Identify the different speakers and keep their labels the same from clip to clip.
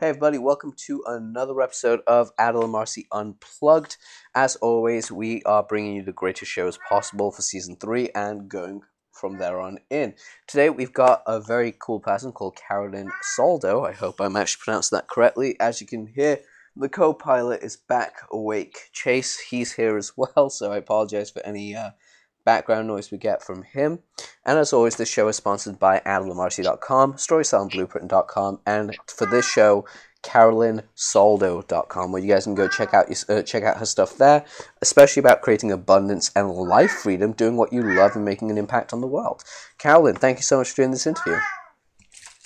Speaker 1: Hey everybody, welcome to another episode of Adel and Marcy Unplugged. As always, we are bringing you the greatest shows possible for season 3 and going from there on in. Today we've got a very cool person called Carolyn Soldo. I hope I'm actually pronouncing that correctly. As you can hear, the co-pilot is back awake. Chase, he's here as well, so I apologize for any uh, background noise we get from him. And as always, this show is sponsored by AdelandMarcy.com, StorySellingBlueprint.com, and for this show, CarolynSoldo.com, where you guys can go check out your, uh, check out her stuff there, especially about creating abundance and life freedom, doing what you love, and making an impact on the world. Carolyn, thank you so much for doing this interview.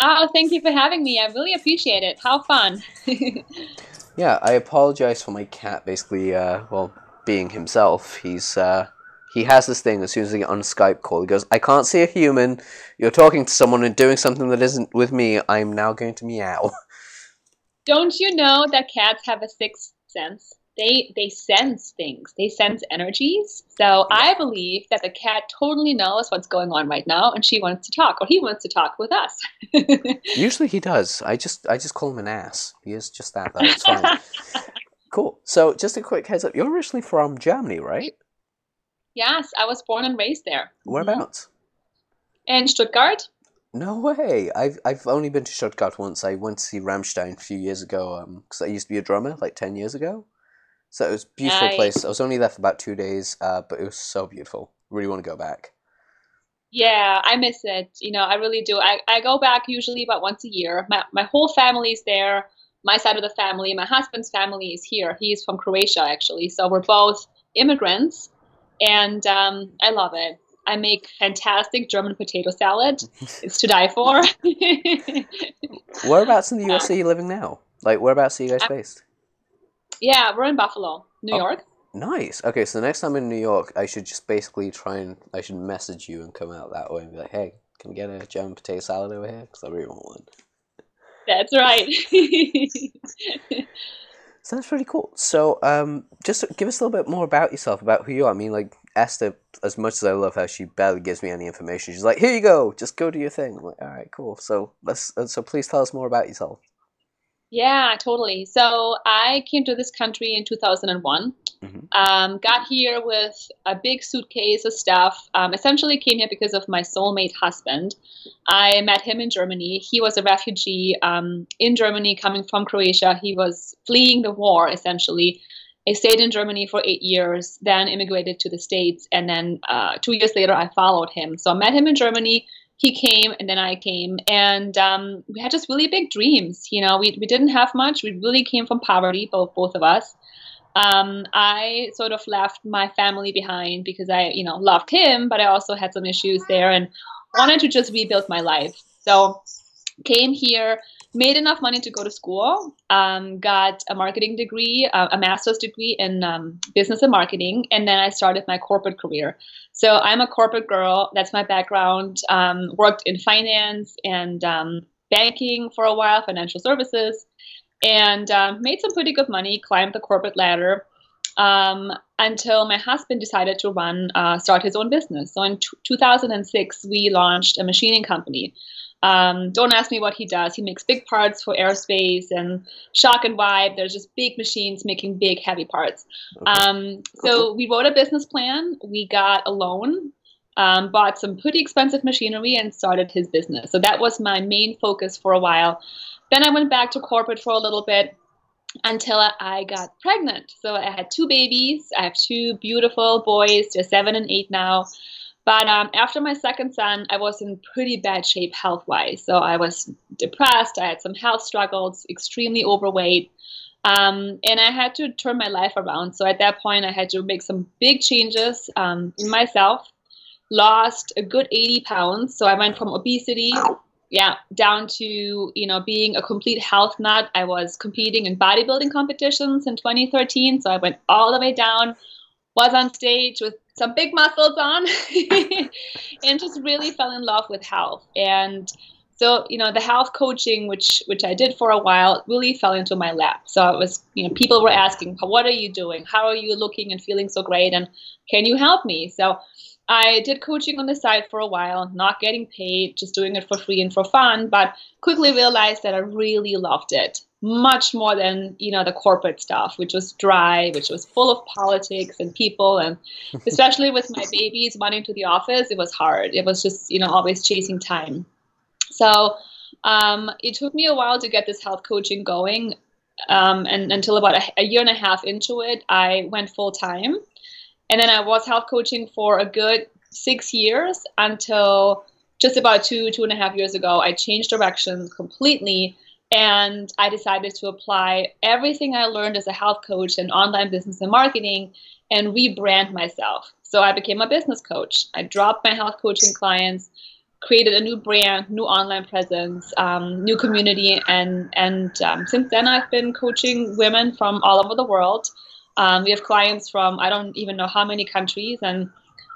Speaker 2: Oh, thank you for having me. I really appreciate it. How fun.
Speaker 1: yeah, I apologize for my cat basically, uh, well, being himself. He's uh, he has this thing as soon as they get on a Skype call. He goes, I can't see a human. You're talking to someone and doing something that isn't with me. I'm now going to meow.
Speaker 2: Don't you know that cats have a sixth sense? They they sense things. They sense energies. So I believe that the cat totally knows what's going on right now, and she wants to talk, or he wants to talk with us.
Speaker 1: Usually he does. I just I just call him an ass. He is just that. That's fine. cool. So just a quick heads up. You're originally from Germany, right?
Speaker 2: Yes, I was born and raised there.
Speaker 1: Whereabouts?
Speaker 2: In Stuttgart.
Speaker 1: No way. I've I've only been to Stuttgart once. I went to see Rammstein a few years ago because um, I used to be a drummer like ten years ago. So it was a beautiful place. I was only there for about two days, uh, but it was so beautiful. Really want to go back.
Speaker 2: Yeah, I miss it. You know, I really do. I, I go back usually about once a year. My my whole family is there. My side of the family, my husband's family is here. He's from Croatia actually. So we're both immigrants and um, I love it. I make fantastic German potato salad. it's to die for.
Speaker 1: whereabouts in the US are you living now? Like, whereabouts are you guys based?
Speaker 2: Yeah, we're in Buffalo, New oh, York.
Speaker 1: Nice. Okay, so the next time I'm in New York, I should just basically try and I should message you and come out that way and be like, "Hey, can we get a German potato salad over here? Because I really want one."
Speaker 2: That's right.
Speaker 1: So that's really cool. So, um, just give us a little bit more about yourself, about who you are. I mean, like Esther, as much as I love her, she barely gives me any information. She's like, "Here you go, just go do your thing." I'm like, "All right, cool." So let's. Uh, so please tell us more about yourself.
Speaker 2: Yeah, totally. So I came to this country in 2001. Mm-hmm. Um, got here with a big suitcase of stuff. Um, essentially, came here because of my soulmate husband. I met him in Germany. He was a refugee um, in Germany, coming from Croatia. He was fleeing the war, essentially. I stayed in Germany for eight years, then immigrated to the States, and then uh, two years later, I followed him. So I met him in Germany he came and then I came, and um, we had just really big dreams. You know, we, we didn't have much. We really came from poverty, both both of us um, I sort of left my family behind because I, you know, loved him, but I also had some issues there and wanted to just rebuild my life. So came here, made enough money to go to school, um, got a marketing degree, uh, a master's degree in um, business and marketing, and then I started my corporate career. So I'm a corporate girl. That's my background. Um, worked in finance and um, banking for a while, financial services and um, made some pretty good money, climbed the corporate ladder um, until my husband decided to run, uh, start his own business. So in t- 2006, we launched a machining company. Um, don't ask me what he does. He makes big parts for aerospace and shock and vibe. There's just big machines making big, heavy parts. Okay. Um, so we wrote a business plan. We got a loan, um, bought some pretty expensive machinery, and started his business. So that was my main focus for a while. Then I went back to corporate for a little bit until I got pregnant. So I had two babies. I have two beautiful boys. They're seven and eight now. But um, after my second son, I was in pretty bad shape health wise. So I was depressed. I had some health struggles, extremely overweight. Um, and I had to turn my life around. So at that point, I had to make some big changes um, in myself. Lost a good 80 pounds. So I went from obesity yeah, down to you know being a complete health nut. I was competing in bodybuilding competitions in 2013, so I went all the way down. Was on stage with some big muscles on, and just really fell in love with health. And so you know the health coaching, which which I did for a while, really fell into my lap. So it was you know people were asking, "What are you doing? How are you looking and feeling so great? And can you help me?" So I did coaching on the side for a while, not getting paid, just doing it for free and for fun, but quickly realized that I really loved it much more than you know the corporate stuff which was dry which was full of politics and people. And especially with my babies running to the office it was hard. It was just you know always chasing time. So um, it took me a while to get this health coaching going. Um, and until about a, a year and a half into it i went full time. And then i was health coaching for a good six years until just about two two and a half years ago i changed direction completely and I decided to apply everything I learned as a health coach and online business and marketing and rebrand myself. So I became a business coach. I dropped my health coaching clients, created a new brand, new online presence, um, new community, and and um, since then I've been coaching women from all over the world. Um, we have clients from I don't even know how many countries, and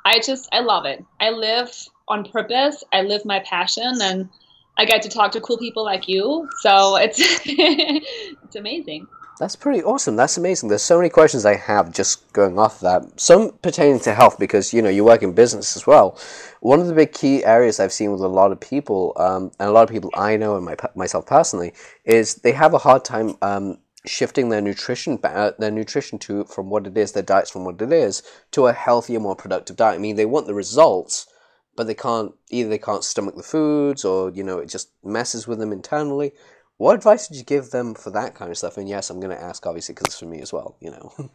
Speaker 2: I just I love it. I live on purpose. I live my passion, and I get to talk to cool people like you. So it's it's amazing.
Speaker 1: That's pretty awesome. That's amazing. There's so many questions I have just going off of that. Some pertaining to health because you know you work in business as well. One of the big key areas I've seen with a lot of people, um, and a lot of people I know and my, myself personally, is they have a hard time um, shifting their nutrition uh, their nutrition to from what it is, their diets from what it is, to a healthier, more productive diet. I mean, they want the results, but they can't either they can't stomach the foods or you know it just messes with them internally. What advice would you give them for that kind of stuff? And yes i'm going to ask obviously because it's for me as well you know.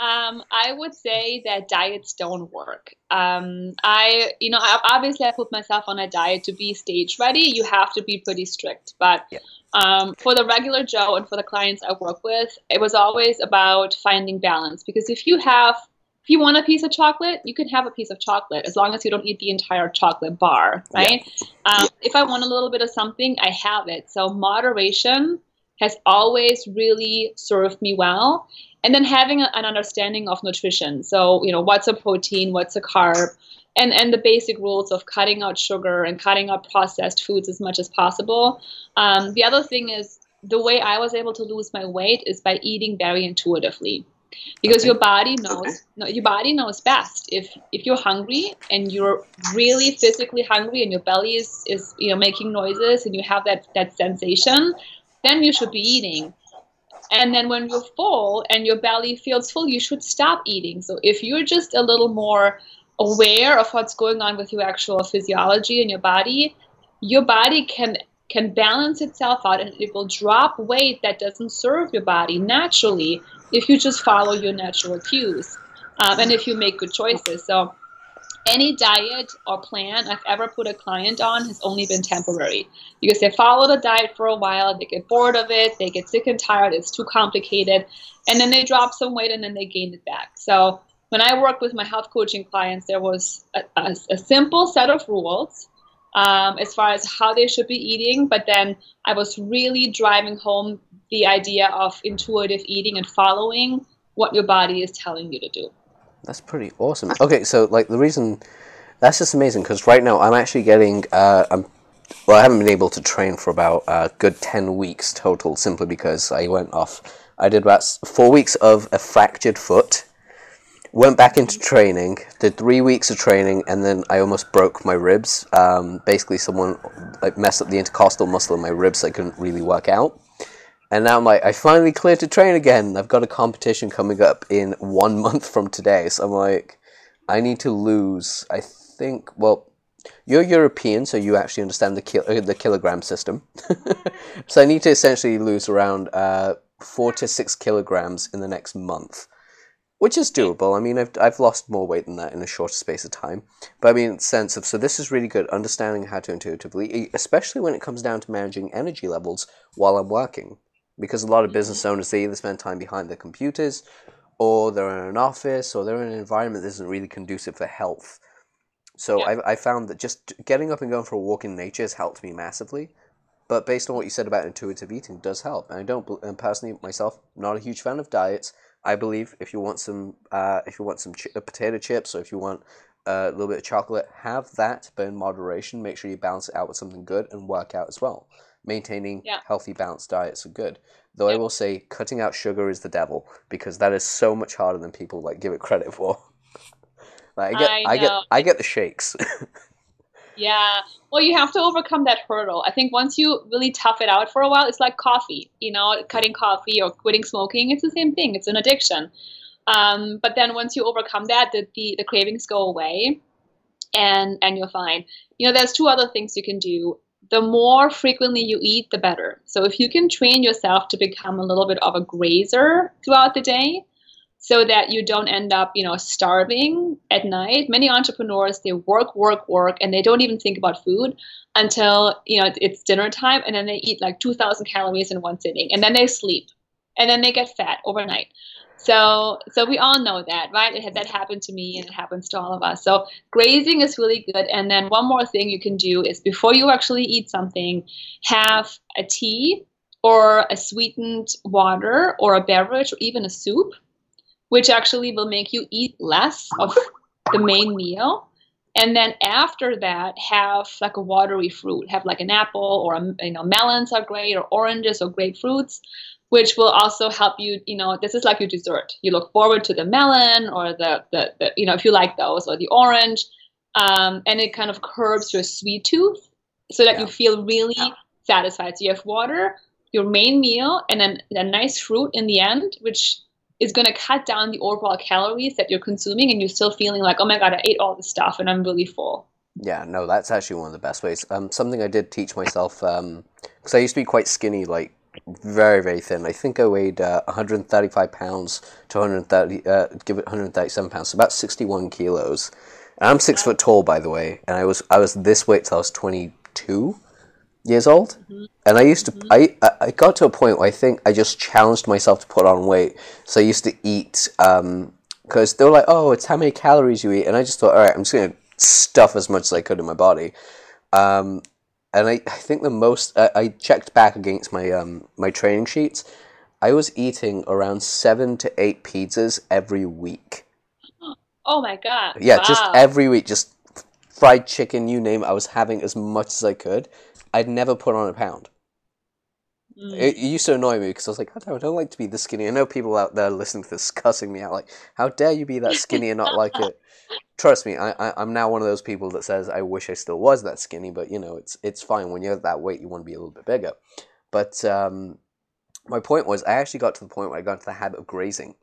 Speaker 2: Um, i would say that diets don't work. Um, i you know obviously i put myself on a diet to be stage ready. You have to be pretty strict. But yeah. um, for the regular joe and for the clients i work with it was always about finding balance. Because if you have if you want a piece of chocolate, you can have a piece of chocolate as long as you don't eat the entire chocolate bar, right? Yeah. Um. If I want a little bit of something, I have it. So moderation has always really served me well. And then having a, an understanding of nutrition. So, you know, what's a protein, what's a carb, and, and the basic rules of cutting out sugar and cutting out processed foods as much as possible. Um, the other thing is the way I was able to lose my weight is by eating very intuitively because okay. your body knows okay. no, your body knows best if if you're hungry and you're really physically hungry and your belly is is you know making noises and you have that that sensation then you should be eating and then when you're full and your belly feels full you should stop eating so if you're just a little more aware of what's going on with your actual physiology and your body your body can can balance itself out and it will drop weight that doesn't serve your body naturally if you just follow your natural cues um, and if you make good choices. So, any diet or plan I've ever put a client on has only been temporary because they follow the diet for a while, they get bored of it, they get sick and tired, it's too complicated, and then they drop some weight and then they gain it back. So, when I worked with my health coaching clients, there was a, a, a simple set of rules um, as far as how they should be eating, but then I was really driving home the idea of intuitive eating and following what your body is telling you to do.
Speaker 1: That's pretty awesome. Okay, so like the reason that's just amazing because right now I'm actually getting uh, I'm well I haven't been able to train for about a good ten weeks total simply because I went off. I did about four weeks of a fractured foot. Went back into training, did three weeks of training, and then I almost broke my ribs. Um, basically, someone like messed up the intercostal muscle in my ribs, so I couldn't really work out. And now I'm like, I finally cleared to train again. I've got a competition coming up in one month from today. So I'm like, I need to lose, I think, well, you're European, so you actually understand the, kil- uh, the kilogram system. so I need to essentially lose around uh, four to six kilograms in the next month, which is doable. I mean, I've, I've lost more weight than that in a shorter space of time. But I mean, sense of, so this is really good, understanding how to intuitively, especially when it comes down to managing energy levels while I'm working because a lot of business owners they either spend time behind their computers or they're in an office or they're in an environment that isn't really conducive for health. So yeah. I, I found that just getting up and going for a walk in nature has helped me massively. But based on what you said about intuitive eating, does help. And I don't, and personally myself, not a huge fan of diets. I believe if you want some, uh, if you want some ch- uh, potato chips or if you want uh, a little bit of chocolate, have that, but in moderation. Make sure you balance it out with something good and work out as well maintaining yeah. healthy, balanced diets are good. Though I will say, cutting out sugar is the devil because that is so much harder than people like give it credit for. Like, I get, I, I get, I get the shakes.
Speaker 2: yeah. Well, you have to overcome that hurdle. I think once you really tough it out for a while, it's like coffee. You know, cutting coffee or quitting smoking. It's the same thing. It's an addiction. Um, but then once you overcome that, the, the, the cravings go away, and and you're fine. You know, there's two other things you can do the more frequently you eat, the better. So if you can train yourself to become a little bit of a grazer throughout the day, so that you don't end up, you know, starving at night. Many entrepreneurs they work, work, work, and they don't even think about food until you know it's dinner time, and then they eat like 2,000 calories in one sitting, and then they sleep, and then they get fat overnight. So, so we all know that, right? It, that happened to me, and it happens to all of us. So, grazing is really good. And then one more thing you can do is before you actually eat something, have a tea or a sweetened water or a beverage or even a soup, which actually will make you eat less of the main meal. And then after that, have like a watery fruit. Have like an apple or a, you know melons are great or oranges or grapefruits which will also help you you know this is like your dessert you look forward to the melon or the, the, the you know if you like those or the orange um, and it kind of curbs your sweet tooth so that yeah. you feel really yeah. satisfied so you have water your main meal and then a nice fruit in the end which is going to cut down the overall calories that you're consuming and you're still feeling like oh my god i ate all this stuff and i'm really full
Speaker 1: yeah no that's actually one of the best ways um, something i did teach myself because um, i used to be quite skinny like very very thin. I think I weighed uh, 135 pounds to 130, uh, give it 137 pounds, so about 61 kilos. And I'm six foot tall, by the way, and I was I was this weight till I was 22 years old. Mm-hmm. And I used to mm-hmm. I I got to a point where I think I just challenged myself to put on weight. So I used to eat um because they were like, oh, it's how many calories you eat, and I just thought, all right, I'm just gonna stuff as much as I could in my body. Um, and I, I think the most I, I checked back against my um my training sheets. I was eating around seven to eight pizzas every week.
Speaker 2: Oh my god!
Speaker 1: Yeah, wow. just every week, just fried chicken, you name it. I was having as much as I could. I'd never put on a pound. Mm. It, it, used to annoy me because I was like, I don't like to be this skinny. I know people out there listening to this cussing me out, like, how dare you be that skinny and not like it? Trust me, I, I I'm now one of those people that says I wish I still was that skinny, but you know, it's it's fine when you're that weight. You want to be a little bit bigger. But um, my point was, I actually got to the point where I got into the habit of grazing.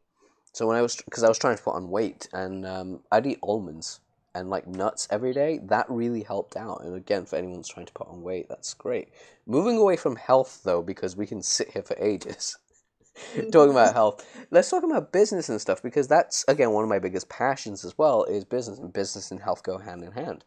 Speaker 1: So when I was, because I was trying to put on weight, and um, I'd eat almonds and like nuts every day, that really helped out. And again, for anyone who's trying to put on weight, that's great. Moving away from health though, because we can sit here for ages talking about health. Let's talk about business and stuff because that's again one of my biggest passions as well is business and business and health go hand in hand.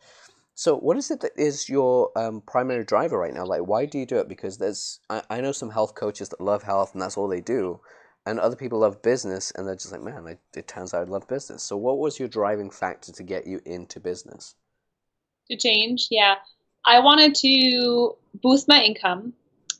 Speaker 1: So, what is it that is your um, primary driver right now? Like, why do you do it? Because there's, I, I know some health coaches that love health and that's all they do and other people love business and they're just like man I, it turns out i love business so what was your driving factor to get you into business
Speaker 2: to change yeah i wanted to boost my income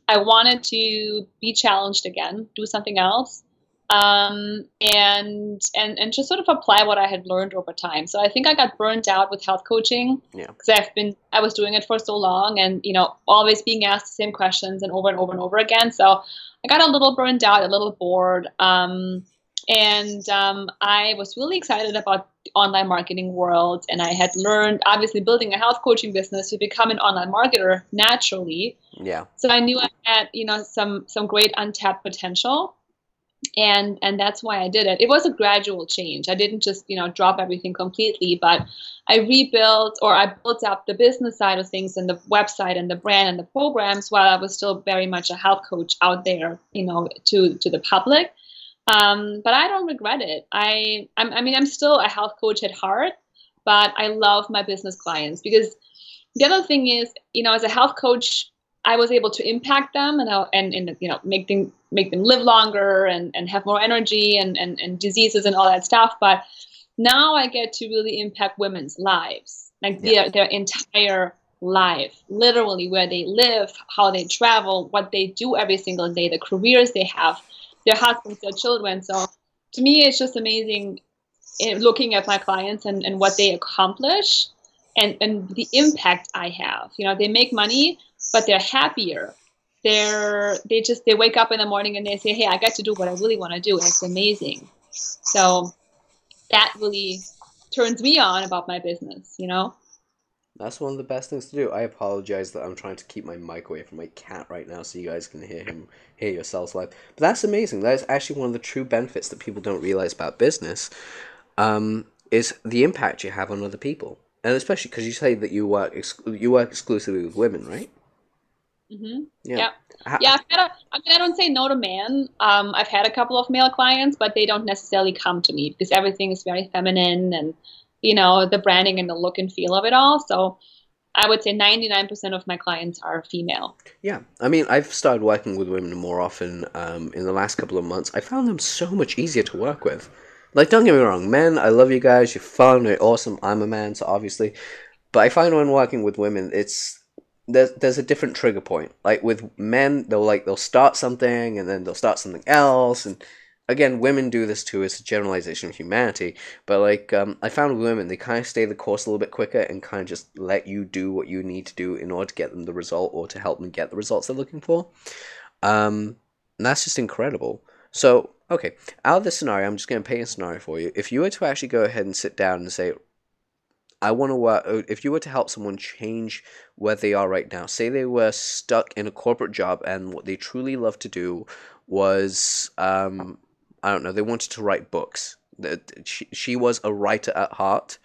Speaker 2: i wanted to be challenged again do something else um, and and and just sort of apply what I had learned over time. So I think I got burnt out with health coaching because yeah. I've been I was doing it for so long, and you know always being asked the same questions and over and over and over again. So I got a little burned out, a little bored. Um, and um, I was really excited about the online marketing world. And I had learned, obviously, building a health coaching business to become an online marketer naturally.
Speaker 1: Yeah.
Speaker 2: So I knew I had, you know, some some great untapped potential, and and that's why I did it. It was a gradual change. I didn't just, you know, drop everything completely, but I rebuilt or I built up the business side of things and the website and the brand and the programs while I was still very much a health coach out there, you know, to to the public. Um, but I don't regret it. I I'm, I mean I'm still a health coach at heart, but I love my business clients because the other thing is, you know, as a health coach, I was able to impact them and and, and you know make them make them live longer and, and have more energy and, and, and diseases and all that stuff. But now I get to really impact women's lives, like yeah. their, their entire life, literally where they live, how they travel, what they do every single day, the careers they have, their husbands, their children. So to me, it's just amazing eh, looking at my clients and, and what they accomplish and, and the impact I have. You know, they make money, but they're happier. They're they just they wake up in the morning and they say, Hey, I get to do what I really want to do and it's amazing. So that really turns me on about my business. You know.
Speaker 1: That's one of the best things to do. I apologize that I'm trying to keep my mic away from my cat right now so you guys can hear him, hear yourselves live. But that's amazing. That is actually one of the true benefits that people don't realize about business, um, is the impact you have on other people, and especially because you say that you work ex- you work exclusively with women, right?
Speaker 2: Mm-hmm. Yeah. Yeah. yeah I've had a, I mean, I don't say no to men. Um, I've had a couple of male clients, but they don't necessarily come to me because everything is very feminine and you know, the branding and the look and feel of it all. So I would say 99% of my clients are female.
Speaker 1: Yeah. I mean, I've started working with women more often um, in the last couple of months. I found them so much easier to work with. Like, don't get me wrong, men, I love you guys. You're fun, you're awesome. I'm a man, so obviously. But I find when working with women, it's there's there's a different trigger point. Like with men, they'll like they'll start something and then they'll start something else, and again, women do this too. It's a generalization of humanity. But like, um, I found women, they kind of stay the course a little bit quicker and kind of just let you do what you need to do in order to get them the result or to help them get the results they're looking for. Um, and that's just incredible. So, okay, out of this scenario, I'm just going to paint a scenario for you. If you were to actually go ahead and sit down and say, I want to work. Uh, if you were to help someone change where they are right now, say they were stuck in a corporate job and what they truly love to do was um, I don't know, they wanted to write books. She, she was a writer at heart.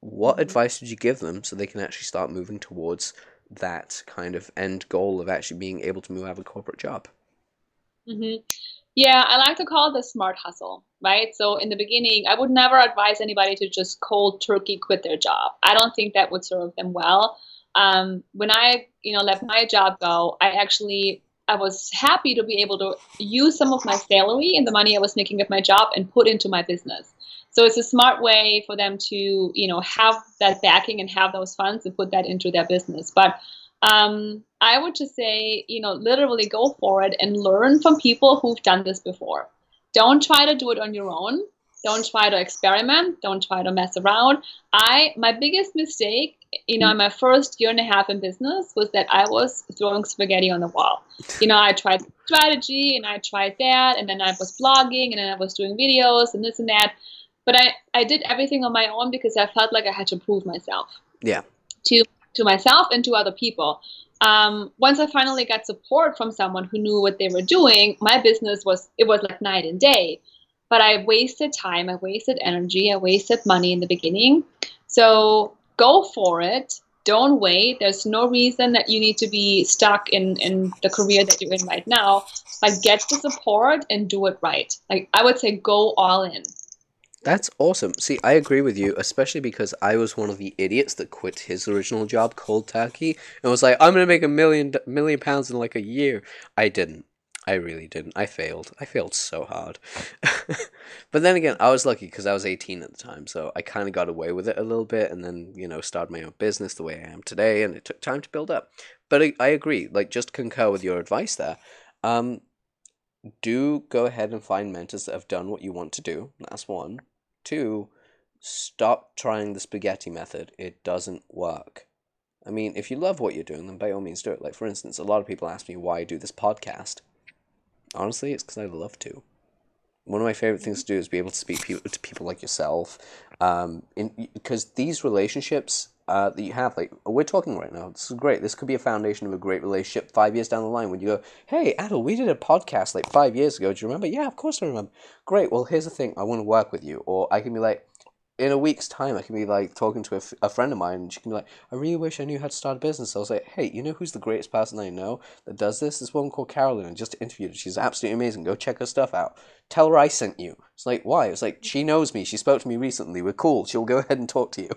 Speaker 1: What mm-hmm. advice would you give them so they can actually start moving towards that kind of end goal of actually being able to move out of a corporate job?
Speaker 2: Mm-hmm. Yeah, I like to call the smart hustle, right? So in the beginning, I would never advise anybody to just cold turkey quit their job. I don't think that would serve them well. Um, when I, you know, let my job go, I actually I was happy to be able to use some of my salary and the money I was making at my job and put into my business. So it's a smart way for them to, you know, have that backing and have those funds and put that into their business. But um, I would just say, you know, literally go for it and learn from people who've done this before. Don't try to do it on your own. Don't try to experiment. Don't try to mess around. I my biggest mistake you know, in my first year and a half in business was that I was throwing spaghetti on the wall. You know, I tried strategy and I tried that, and then I was blogging and then I was doing videos and this and that. But I, I did everything on my own because I felt like I had to prove myself.
Speaker 1: Yeah.
Speaker 2: To to myself and to other people. Um, once I finally got support from someone who knew what they were doing, my business was it was like night and day. But I wasted time, I wasted energy, I wasted money in the beginning. So go for it. Don't wait. There's no reason that you need to be stuck in, in the career that you're in right now. But get the support and do it right. Like I would say go all in.
Speaker 1: That's awesome. See, I agree with you, especially because I was one of the idiots that quit his original job, cold turkey, and was like, "I'm gonna make a million million pounds in like a year." I didn't. I really didn't. I failed. I failed so hard. but then again, I was lucky because I was 18 at the time, so I kind of got away with it a little bit and then, you know, started my own business the way I am today, and it took time to build up. But I, I agree, like, just concur with your advice there. Um, do go ahead and find mentors that have done what you want to do. That's one. Two, stop trying the spaghetti method. It doesn't work. I mean, if you love what you're doing, then by all means do it. Like, for instance, a lot of people ask me why I do this podcast. Honestly, it's because I love to. One of my favorite things to do is be able to speak people, to people like yourself, um, because these relationships uh, that you have, like we're talking right now, this is great. This could be a foundation of a great relationship five years down the line. When you go, "Hey, Adel, we did a podcast like five years ago. Do you remember?" Yeah, of course I remember. Great. Well, here's the thing. I want to work with you, or I can be like, in a week's time, I can be like talking to a, f- a friend of mine, and she can be like, I really wish I knew how to start a business. So I was like, hey, you know who's the greatest person I know that does this? This woman called Carolyn, and just interviewed her. She's absolutely amazing. Go check her stuff out. Tell her I sent you. It's like, why? It's like, she knows me. She spoke to me recently. We're cool. She'll go ahead and talk to you.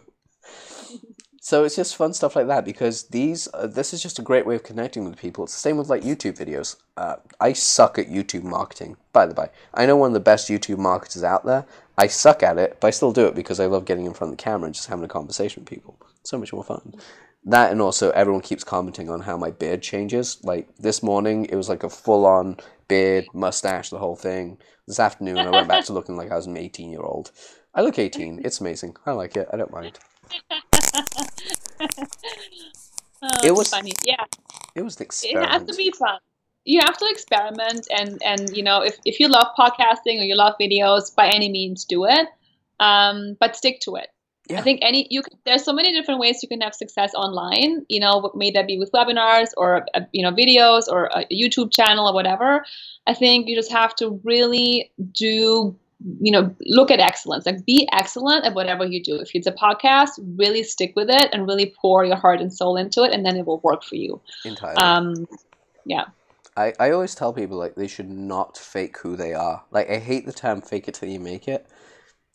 Speaker 1: So it's just fun stuff like that because these, uh, this is just a great way of connecting with people. It's the same with like YouTube videos. Uh, I suck at YouTube marketing, by the by. I know one of the best YouTube marketers out there, I suck at it, but I still do it because I love getting in front of the camera and just having a conversation with people. so much more fun. That and also everyone keeps commenting on how my beard changes. Like this morning, it was like a full on beard, mustache, the whole thing. This afternoon, I went back to looking like I was an 18 year old. I look 18. It's amazing. I like it. I don't mind.
Speaker 2: oh, it was funny. Yeah.
Speaker 1: It was the experiment.
Speaker 2: It has to be fun you have to experiment and and you know if, if you love podcasting or you love videos by any means do it um, but stick to it. Yeah. I think any you can, there's so many different ways you can have success online. You know, may that be with webinars or uh, you know videos or a YouTube channel or whatever. I think you just have to really do you know look at excellence like be excellent at whatever you do if it's a podcast really stick with it and really pour your heart and soul into it and then it will work for you
Speaker 1: entirely
Speaker 2: um yeah
Speaker 1: I, I always tell people like they should not fake who they are like i hate the term fake it till you make it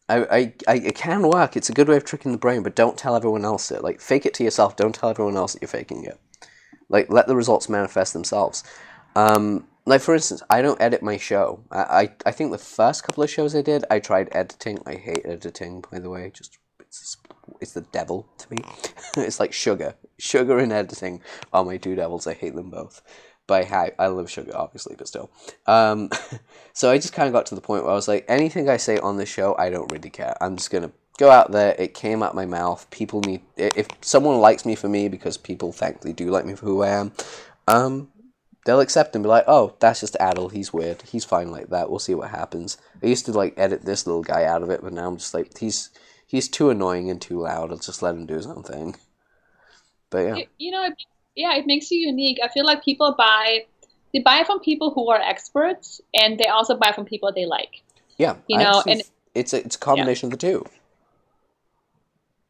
Speaker 1: I, I, I, it can work. It's a good way of tricking the brain, but don't tell everyone else it. Like, fake it to yourself. Don't tell everyone else that you're faking it. Like, let the results manifest themselves. Um, like, for instance, I don't edit my show. I, I, I think the first couple of shows I did, I tried editing. I hate editing, by the way. Just it's, it's the devil to me. it's like sugar. Sugar and editing are my two devils. I hate them both by how I love sugar, obviously, but still. Um, so I just kind of got to the point where I was like, anything I say on the show, I don't really care. I'm just gonna go out there. It came out my mouth. People need if someone likes me for me because people thankfully do like me for who I am. Um, they'll accept and be like, oh, that's just Adel. He's weird. He's fine like that. We'll see what happens. I used to like edit this little guy out of it, but now I'm just like, he's he's too annoying and too loud. I'll just let him do his own thing. But yeah,
Speaker 2: you know, yeah, it makes you unique. I feel like people buy they buy from people who are experts, and they also buy from people they like.
Speaker 1: Yeah,
Speaker 2: you know,
Speaker 1: and it's a, it's a combination yeah. of the two.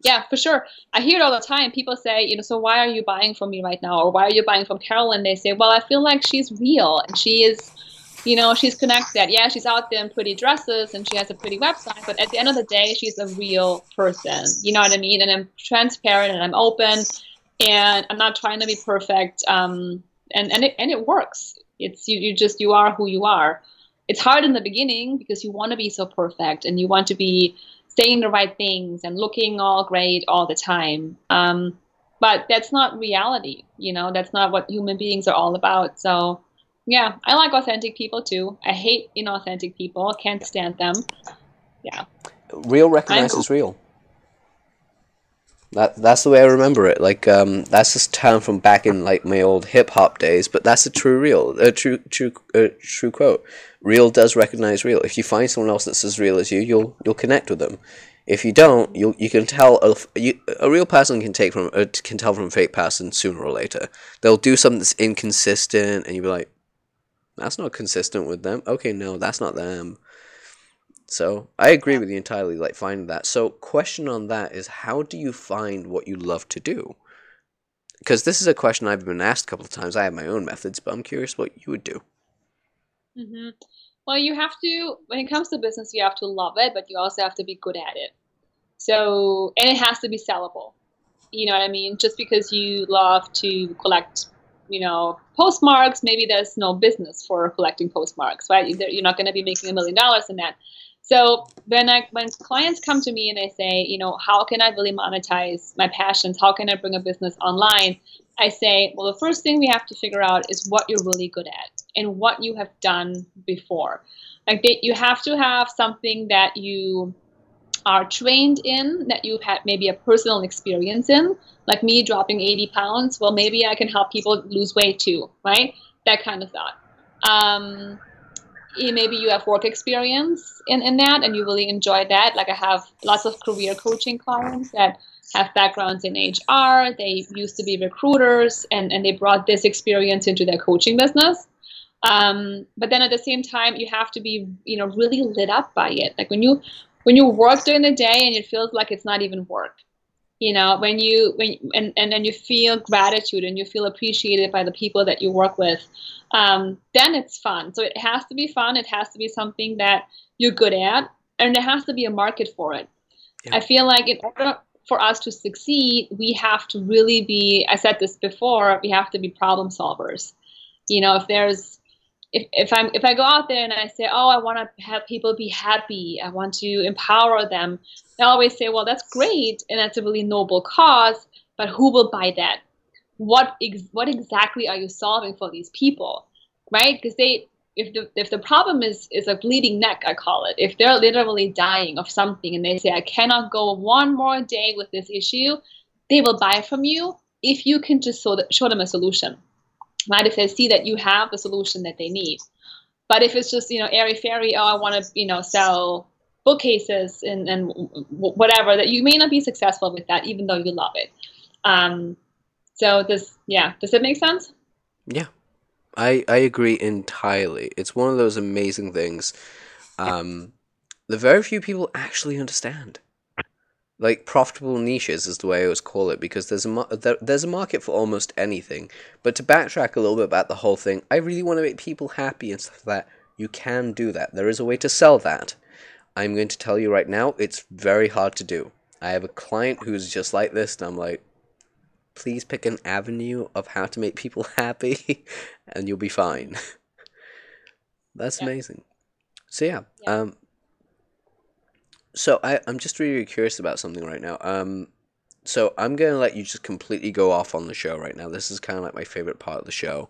Speaker 2: Yeah, for sure. I hear it all the time. People say, you know, so why are you buying from me right now, or why are you buying from Carolyn? They say, well, I feel like she's real and she is you know, she's connected. Yeah, she's out there in pretty dresses and she has a pretty website, but at the end of the day, she's a real person. You know what I mean? And I'm transparent and I'm open and I'm not trying to be perfect. Um, and and it and it works. It's you. You just you are who you are. It's hard in the beginning because you want to be so perfect and you want to be saying the right things and looking all great all the time. Um, but that's not reality. You know, that's not what human beings are all about. So yeah, I like authentic people too. I hate inauthentic people. Can't stand them. Yeah.
Speaker 1: Real recognizes real. That that's the way I remember it. Like um, that's this term from back in like my old hip hop days. But that's a true real, a true true uh, true quote. Real does recognize real. If you find someone else that's as real as you, you'll you'll connect with them. If you don't, you you can tell a, you, a real person can take from uh, can tell from a fake person sooner or later. They'll do something that's inconsistent, and you'll be like, "That's not consistent with them." Okay, no, that's not them. So I agree with you entirely, like finding that. So question on that is how do you find what you love to do? Because this is a question I've been asked a couple of times. I have my own methods, but I'm curious what you would do.
Speaker 2: Mm-hmm. Well, you have to, when it comes to business, you have to love it, but you also have to be good at it. So, and it has to be sellable. You know what I mean? Just because you love to collect, you know, postmarks, maybe there's no business for collecting postmarks, right? You're not going to be making a million dollars in that. So when I when clients come to me and they say, you know, how can I really monetize my passions? How can I bring a business online? I say, well, the first thing we have to figure out is what you're really good at and what you have done before. Like they, you have to have something that you are trained in, that you've had maybe a personal experience in. Like me dropping 80 pounds, well, maybe I can help people lose weight too, right? That kind of thought. Um, maybe you have work experience in, in that and you really enjoy that. Like I have lots of career coaching clients that have backgrounds in HR. They used to be recruiters and, and they brought this experience into their coaching business. Um, but then at the same time, you have to be, you know, really lit up by it. Like when you when you work during the day and it feels like it's not even work. You know, when you when and, and then you feel gratitude and you feel appreciated by the people that you work with um, then it's fun. So it has to be fun. It has to be something that you're good at, and there has to be a market for it. Yeah. I feel like in order for us to succeed, we have to really be. I said this before. We have to be problem solvers. You know, if there's if, if I'm if I go out there and I say, oh, I want to have people be happy, I want to empower them, they always say, well, that's great, and that's a really noble cause, but who will buy that? what ex- what exactly are you solving for these people, right? Because they if the if the problem is is a bleeding neck, I call it. If they're literally dying of something and they say I cannot go one more day with this issue, they will buy from you if you can just show, show them a solution, right? If they see that you have the solution that they need. But if it's just you know airy fairy, oh I want to you know sell bookcases and, and whatever that you may not be successful with that even though you love it. Um, so this yeah does it make sense?
Speaker 1: Yeah. I i agree entirely. It's one of those amazing things. Um, that very few people actually understand like profitable niches is the way I always call it because there's a there, there's a market for almost anything. But to backtrack a little bit about the whole thing, I really want to make people happy and stuff like that. You can do that. There is a way to sell that. I'm going to tell you right now, it's very hard to do. I have a client who's just like this, and I'm like, please pick an avenue of how to make people happy, and you'll be fine. That's yeah. amazing. So yeah, yeah. Um, so I, I'm just really curious about something right now. Um, so I'm gonna let you just completely go off on the show right now. This is kind of like my favorite part of the show,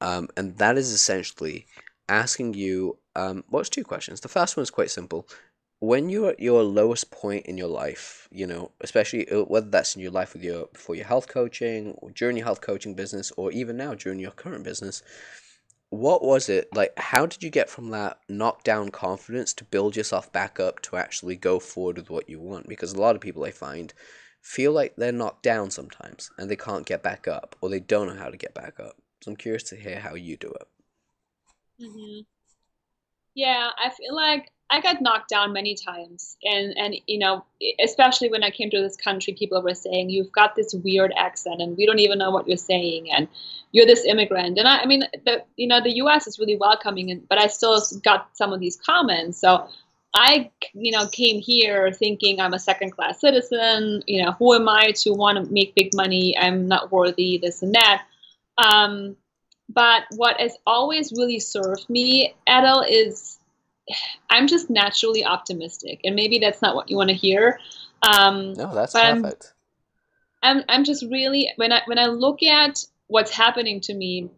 Speaker 1: um, and that is essentially asking you. Um, well, two questions. The first one is quite simple. When you're at your lowest point in your life, you know, especially uh, whether that's in your life with your for your health coaching or during your health coaching business, or even now during your current business, what was it like how did you get from that knockdown confidence to build yourself back up to actually go forward with what you want? Because a lot of people i find feel like they're knocked down sometimes and they can't get back up or they don't know how to get back up. So i'm curious to hear how you do it.
Speaker 2: Mm-hmm. yeah i feel like I got knocked down many times, and and you know, especially when I came to this country, people were saying you've got this weird accent, and we don't even know what you're saying, and you're this immigrant. And I, I mean, the you know, the U.S. is really welcoming, and, but I still got some of these comments. So I, you know, came here thinking I'm a second-class citizen. You know, who am I to want to make big money? I'm not worthy. This and that. Um, but what has always really served me, Adel, is I'm just naturally optimistic, and maybe that's not what you want to hear.
Speaker 1: Um, no, that's perfect.
Speaker 2: I'm, I'm, I'm just really when I when I look at what's happening to me.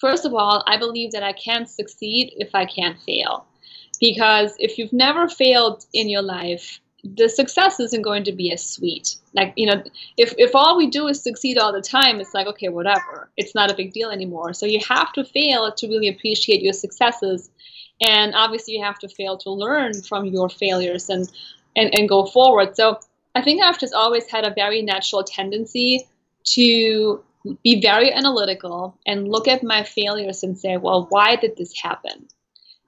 Speaker 2: First of all, I believe that I can't succeed if I can't fail, because if you've never failed in your life, the success isn't going to be as sweet. Like, you know, if, if all we do is succeed all the time, it's like, okay, whatever. It's not a big deal anymore. So you have to fail to really appreciate your successes and obviously you have to fail to learn from your failures and and, and go forward. So i think i've just always had a very natural tendency to be very analytical and look at my failures and say well why did this happen?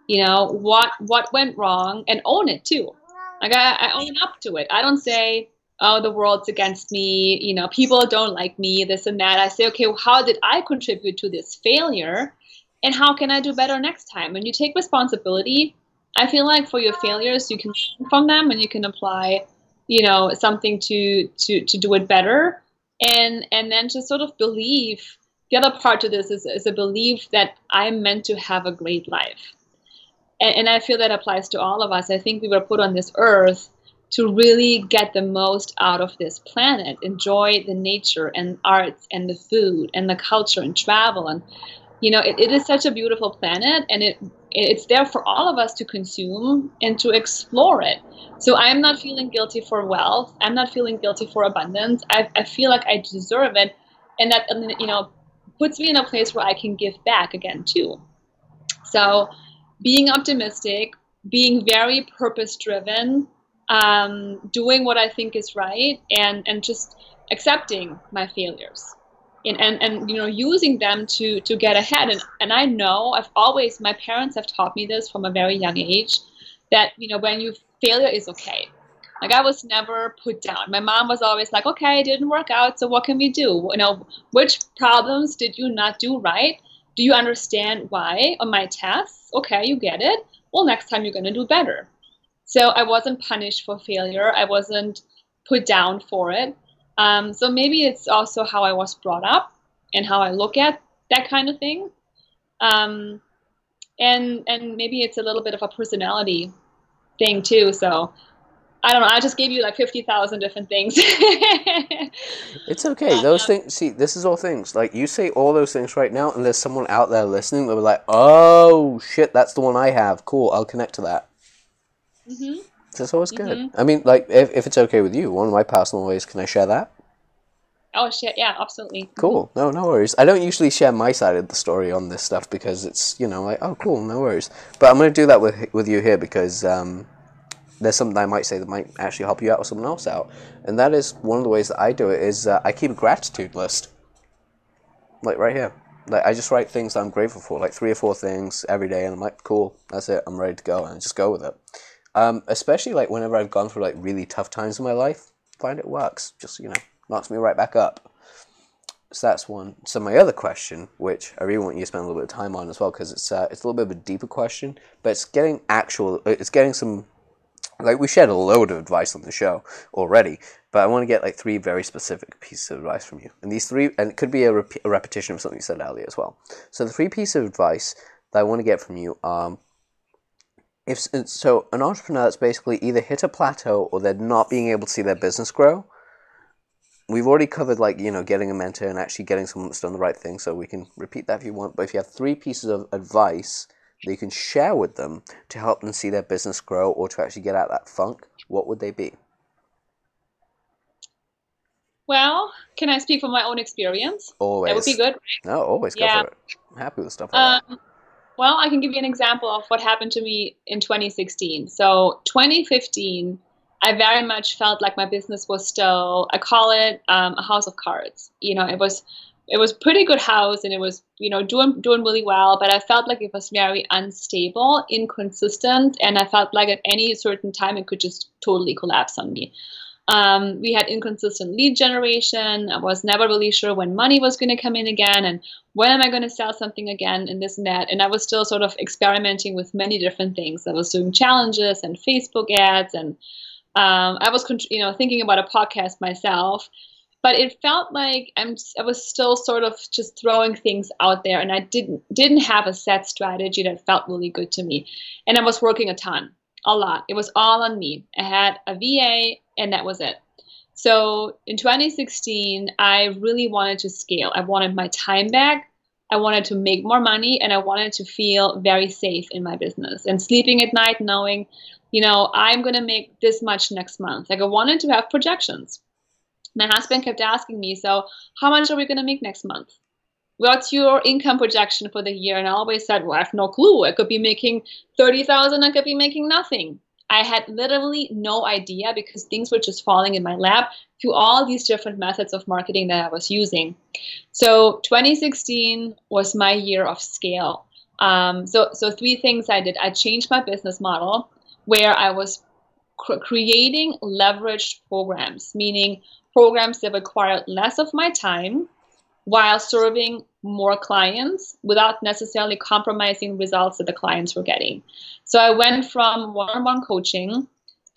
Speaker 2: You know what what went wrong? And own it too. Like I, I own up to it. I don't say oh the world's against me. You know people don't like me this and that. I say okay well, how did i contribute to this failure and how can I do better next time? When you take responsibility, I feel like for your failures, you can learn from them and you can apply, you know, something to to to do it better, and and then just sort of believe. The other part to this is, is a belief that I'm meant to have a great life, and, and I feel that applies to all of us. I think we were put on this earth to really get the most out of this planet, enjoy the nature and arts and the food and the culture and travel and you know it, it is such a beautiful planet and it it's there for all of us to consume and to explore it. So i'm not feeling guilty for wealth. I'm not feeling guilty for abundance. I, I feel like i deserve it. And that you know puts me in a place where i can give back again too. So being optimistic being very purpose driven um, doing what i think is right and and just accepting my failures and, and, and you know using them to to get ahead. And and I know I've always my parents have taught me this from a very young age that you know when you failure is okay. Like I was never put down. My mom was always like okay it didn't work out so what can we do? You know which problems did you not do right? Do you understand why on my tests? Okay you get it. Well next time you're going to do better. So I wasn't punished for failure. I wasn't put down for it um, so maybe it's also how I was brought up and how I look at that kind of thing. Um, and and maybe it's a little bit of a personality thing too. So I don't know. I just gave you like fifty thousand different things.
Speaker 1: it's okay. Those um, things. See, this is all things. Like you say all those things right now, and there's someone out there listening that will be like, "Oh shit, that's the one I have. Cool, I'll connect to that." Mm-hmm. That's always good. Mm-hmm. I mean, like, if, if it's okay with you, one of my personal ways, can I share that?
Speaker 2: Oh shit! Yeah, absolutely. Mm-hmm.
Speaker 1: Cool. No, no worries. I don't usually share my side of the story on this stuff because it's you know like oh cool, no worries. But I'm gonna do that with with you here because um, there's something I might say that might actually help you out or someone else out. And that is one of the ways that I do it is uh, I keep a gratitude list. Like right here. Like I just write things I'm grateful for, like three or four things every day, and I'm like, cool, that's it, I'm ready to go, and I just go with it. Um, especially like whenever I've gone through like really tough times in my life, find it works. Just you know, knocks me right back up. So that's one. So my other question, which I really want you to spend a little bit of time on as well, because it's uh, it's a little bit of a deeper question, but it's getting actual, it's getting some like we shared a load of advice on the show already, but I want to get like three very specific pieces of advice from you. And these three, and it could be a, rep- a repetition of something you said earlier as well. So the three pieces of advice that I want to get from you um, if so an entrepreneur that's basically either hit a plateau or they're not being able to see their business grow we've already covered like you know getting a mentor and actually getting someone that's done the right thing so we can repeat that if you want but if you have three pieces of advice that you can share with them to help them see their business grow or to actually get out that funk, what would they be?
Speaker 2: Well, can I speak from my own experience?
Speaker 1: Always.
Speaker 2: That would be good.
Speaker 1: No, always go yeah. for it. I'm happy with stuff like um, that.
Speaker 2: Well, I can give you an example of what happened to me in 2016. So, 2015, I very much felt like my business was still, I call it um, a house of cards. You know, it was it was pretty good house and it was you know doing doing really well but i felt like it was very unstable inconsistent and i felt like at any certain time it could just totally collapse on me um, we had inconsistent lead generation i was never really sure when money was going to come in again and when am i going to sell something again and this and that and i was still sort of experimenting with many different things i was doing challenges and facebook ads and um, i was you know thinking about a podcast myself but it felt like I'm I was still sort of just throwing things out there and I didn't didn't have a set strategy that felt really good to me. And I was working a ton, a lot. It was all on me. I had a VA and that was it. So in 2016, I really wanted to scale. I wanted my time back. I wanted to make more money and I wanted to feel very safe in my business and sleeping at night knowing, you know, I'm going to make this much next month. Like I wanted to have projections my husband kept asking me, so how much are we going to make next month? What's your income projection for the year? And I always said, well, I have no clue. I could be making 30,000, I could be making nothing. I had literally no idea because things were just falling in my lap through all these different methods of marketing that I was using. So 2016 was my year of scale. Um, so, so three things I did. I changed my business model where I was cr- creating leveraged programs, meaning programs that required less of my time while serving more clients without necessarily compromising results that the clients were getting. So I went from one on one coaching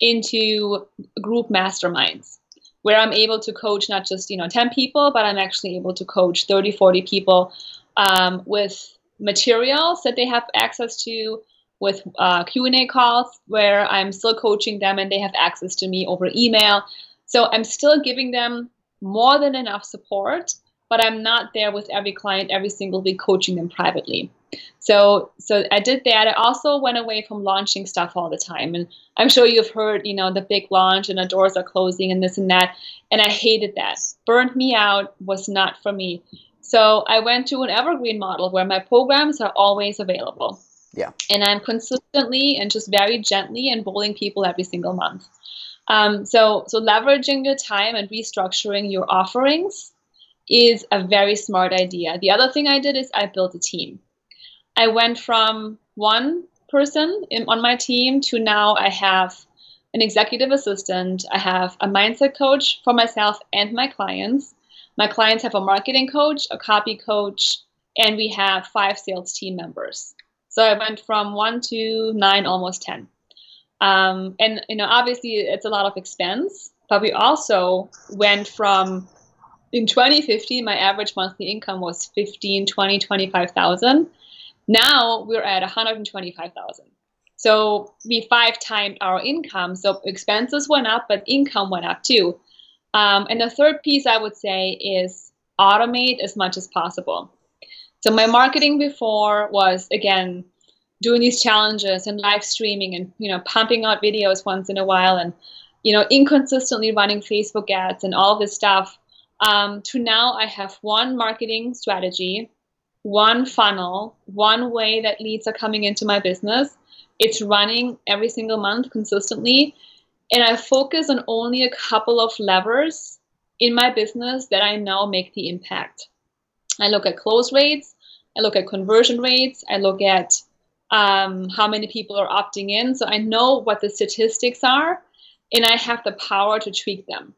Speaker 2: into group masterminds where I'm able to coach not just you know 10 people, but I'm actually able to coach 30, 40 people um, with materials that they have access to, with uh, Q&A calls where I'm still coaching them and they have access to me over email. So I'm still giving them more than enough support, but I'm not there with every client every single week coaching them privately. So so I did that. I also went away from launching stuff all the time. And I'm sure you've heard, you know, the big launch and the doors are closing and this and that. And I hated that. Burned me out, was not for me. So I went to an evergreen model where my programs are always available.
Speaker 1: Yeah.
Speaker 2: And I'm consistently and just very gently enrolling people every single month. Um, so, so leveraging your time and restructuring your offerings is a very smart idea. The other thing I did is I built a team. I went from one person in, on my team to now I have an executive assistant. I have a mindset coach for myself and my clients. My clients have a marketing coach, a copy coach, and we have five sales team members. So I went from one to nine, almost 10. Um, and you know, obviously, it's a lot of expense, but we also went from in 2015, my average monthly income was 15, 20, 25,000. Now we're at 125,000. So we five timed our income. So expenses went up, but income went up too. Um, and the third piece I would say is automate as much as possible. So my marketing before was again doing these challenges and live streaming and you know pumping out videos once in a while and you know inconsistently running facebook ads and all this stuff um, to now i have one marketing strategy one funnel, one way that leads are coming into my business. It's running every single month consistently. And I focus on only a couple of levers in my business that I now make the impact. I look at close rates, I look at conversion rates, I look at um, how many people are opting in. So I know what the statistics are, and I have the power to tweak them.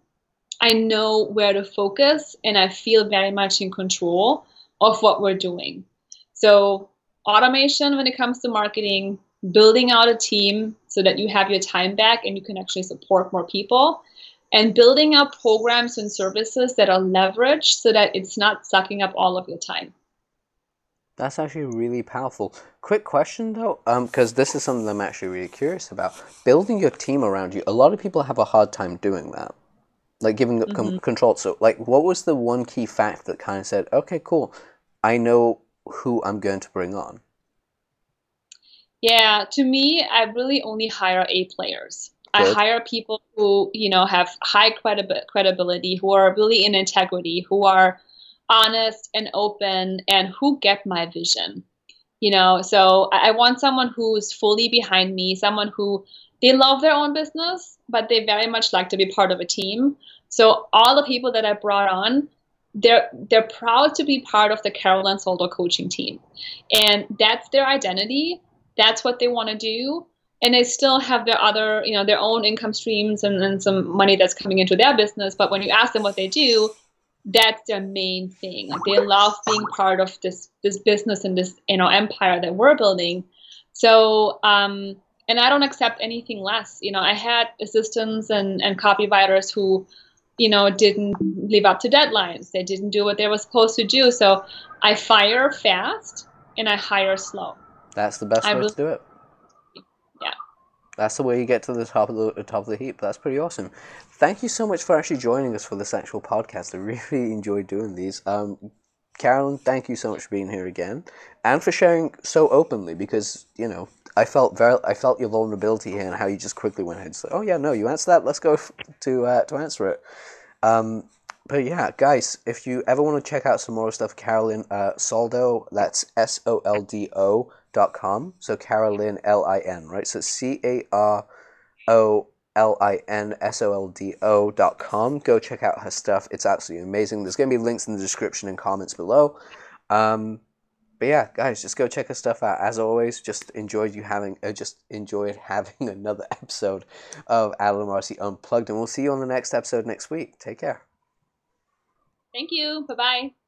Speaker 2: I know where to focus, and I feel very much in control of what we're doing. So, automation when it comes to marketing, building out a team so that you have your time back and you can actually support more people, and building out programs and services that are leveraged so that it's not sucking up all of your time.
Speaker 1: That's actually really powerful. Quick question though, because um, this is something I'm actually really curious about. Building your team around you, a lot of people have a hard time doing that, like giving up mm-hmm. control. So, like, what was the one key fact that kind of said, "Okay, cool, I know who I'm going to bring on"?
Speaker 2: Yeah, to me, I really only hire A players. Good. I hire people who you know have high credi- credibility, who are really in integrity, who are honest and open, and who get my vision. You know, so I, I want someone who's fully behind me, someone who they love their own business, but they very much like to be part of a team. So all the people that I brought on, they're they're proud to be part of the Carolin Soldo coaching team, and that's their identity. That's what they want to do. And they still have their other you know their own income streams and, and some money that's coming into their business. But when you ask them what they do that's their main thing. Like they love being part of this this business and this you know empire that we're building. So um and i don't accept anything less you know i had assistants and and copywriters who you know didn't live up to deadlines they didn't do what they were supposed to do so i fire fast and i hire slow
Speaker 1: that's the best I way really, to do it Yeah. that's the way you get to the top of the, the, top of the heap. That's pretty awesome. Thank you so much for actually joining us for this actual podcast. I really enjoyed doing these. Um, Carolin, thank you so much for being here again, and for sharing so openly. Because you know, I felt very, I felt your vulnerability here and how you just quickly went ahead and said, "Oh yeah, no, you answer that. Let's go f- to uh, to answer it." Um, but yeah, guys, if you ever want to check out some more stuff, Carolin uh, Soldo, that's S O L D O dot com. So Carolin L I N, right? So C A R O L I N S O L D O dot com. Go check out her stuff. It's absolutely amazing. There's going to be links in the description and comments below. Um, but yeah, guys, just go check her stuff out. As always, just enjoyed you having, uh, just enjoyed having another episode of Adela Marcy Unplugged, and we'll see you on the next episode next week. Take care.
Speaker 2: Thank you. Bye bye.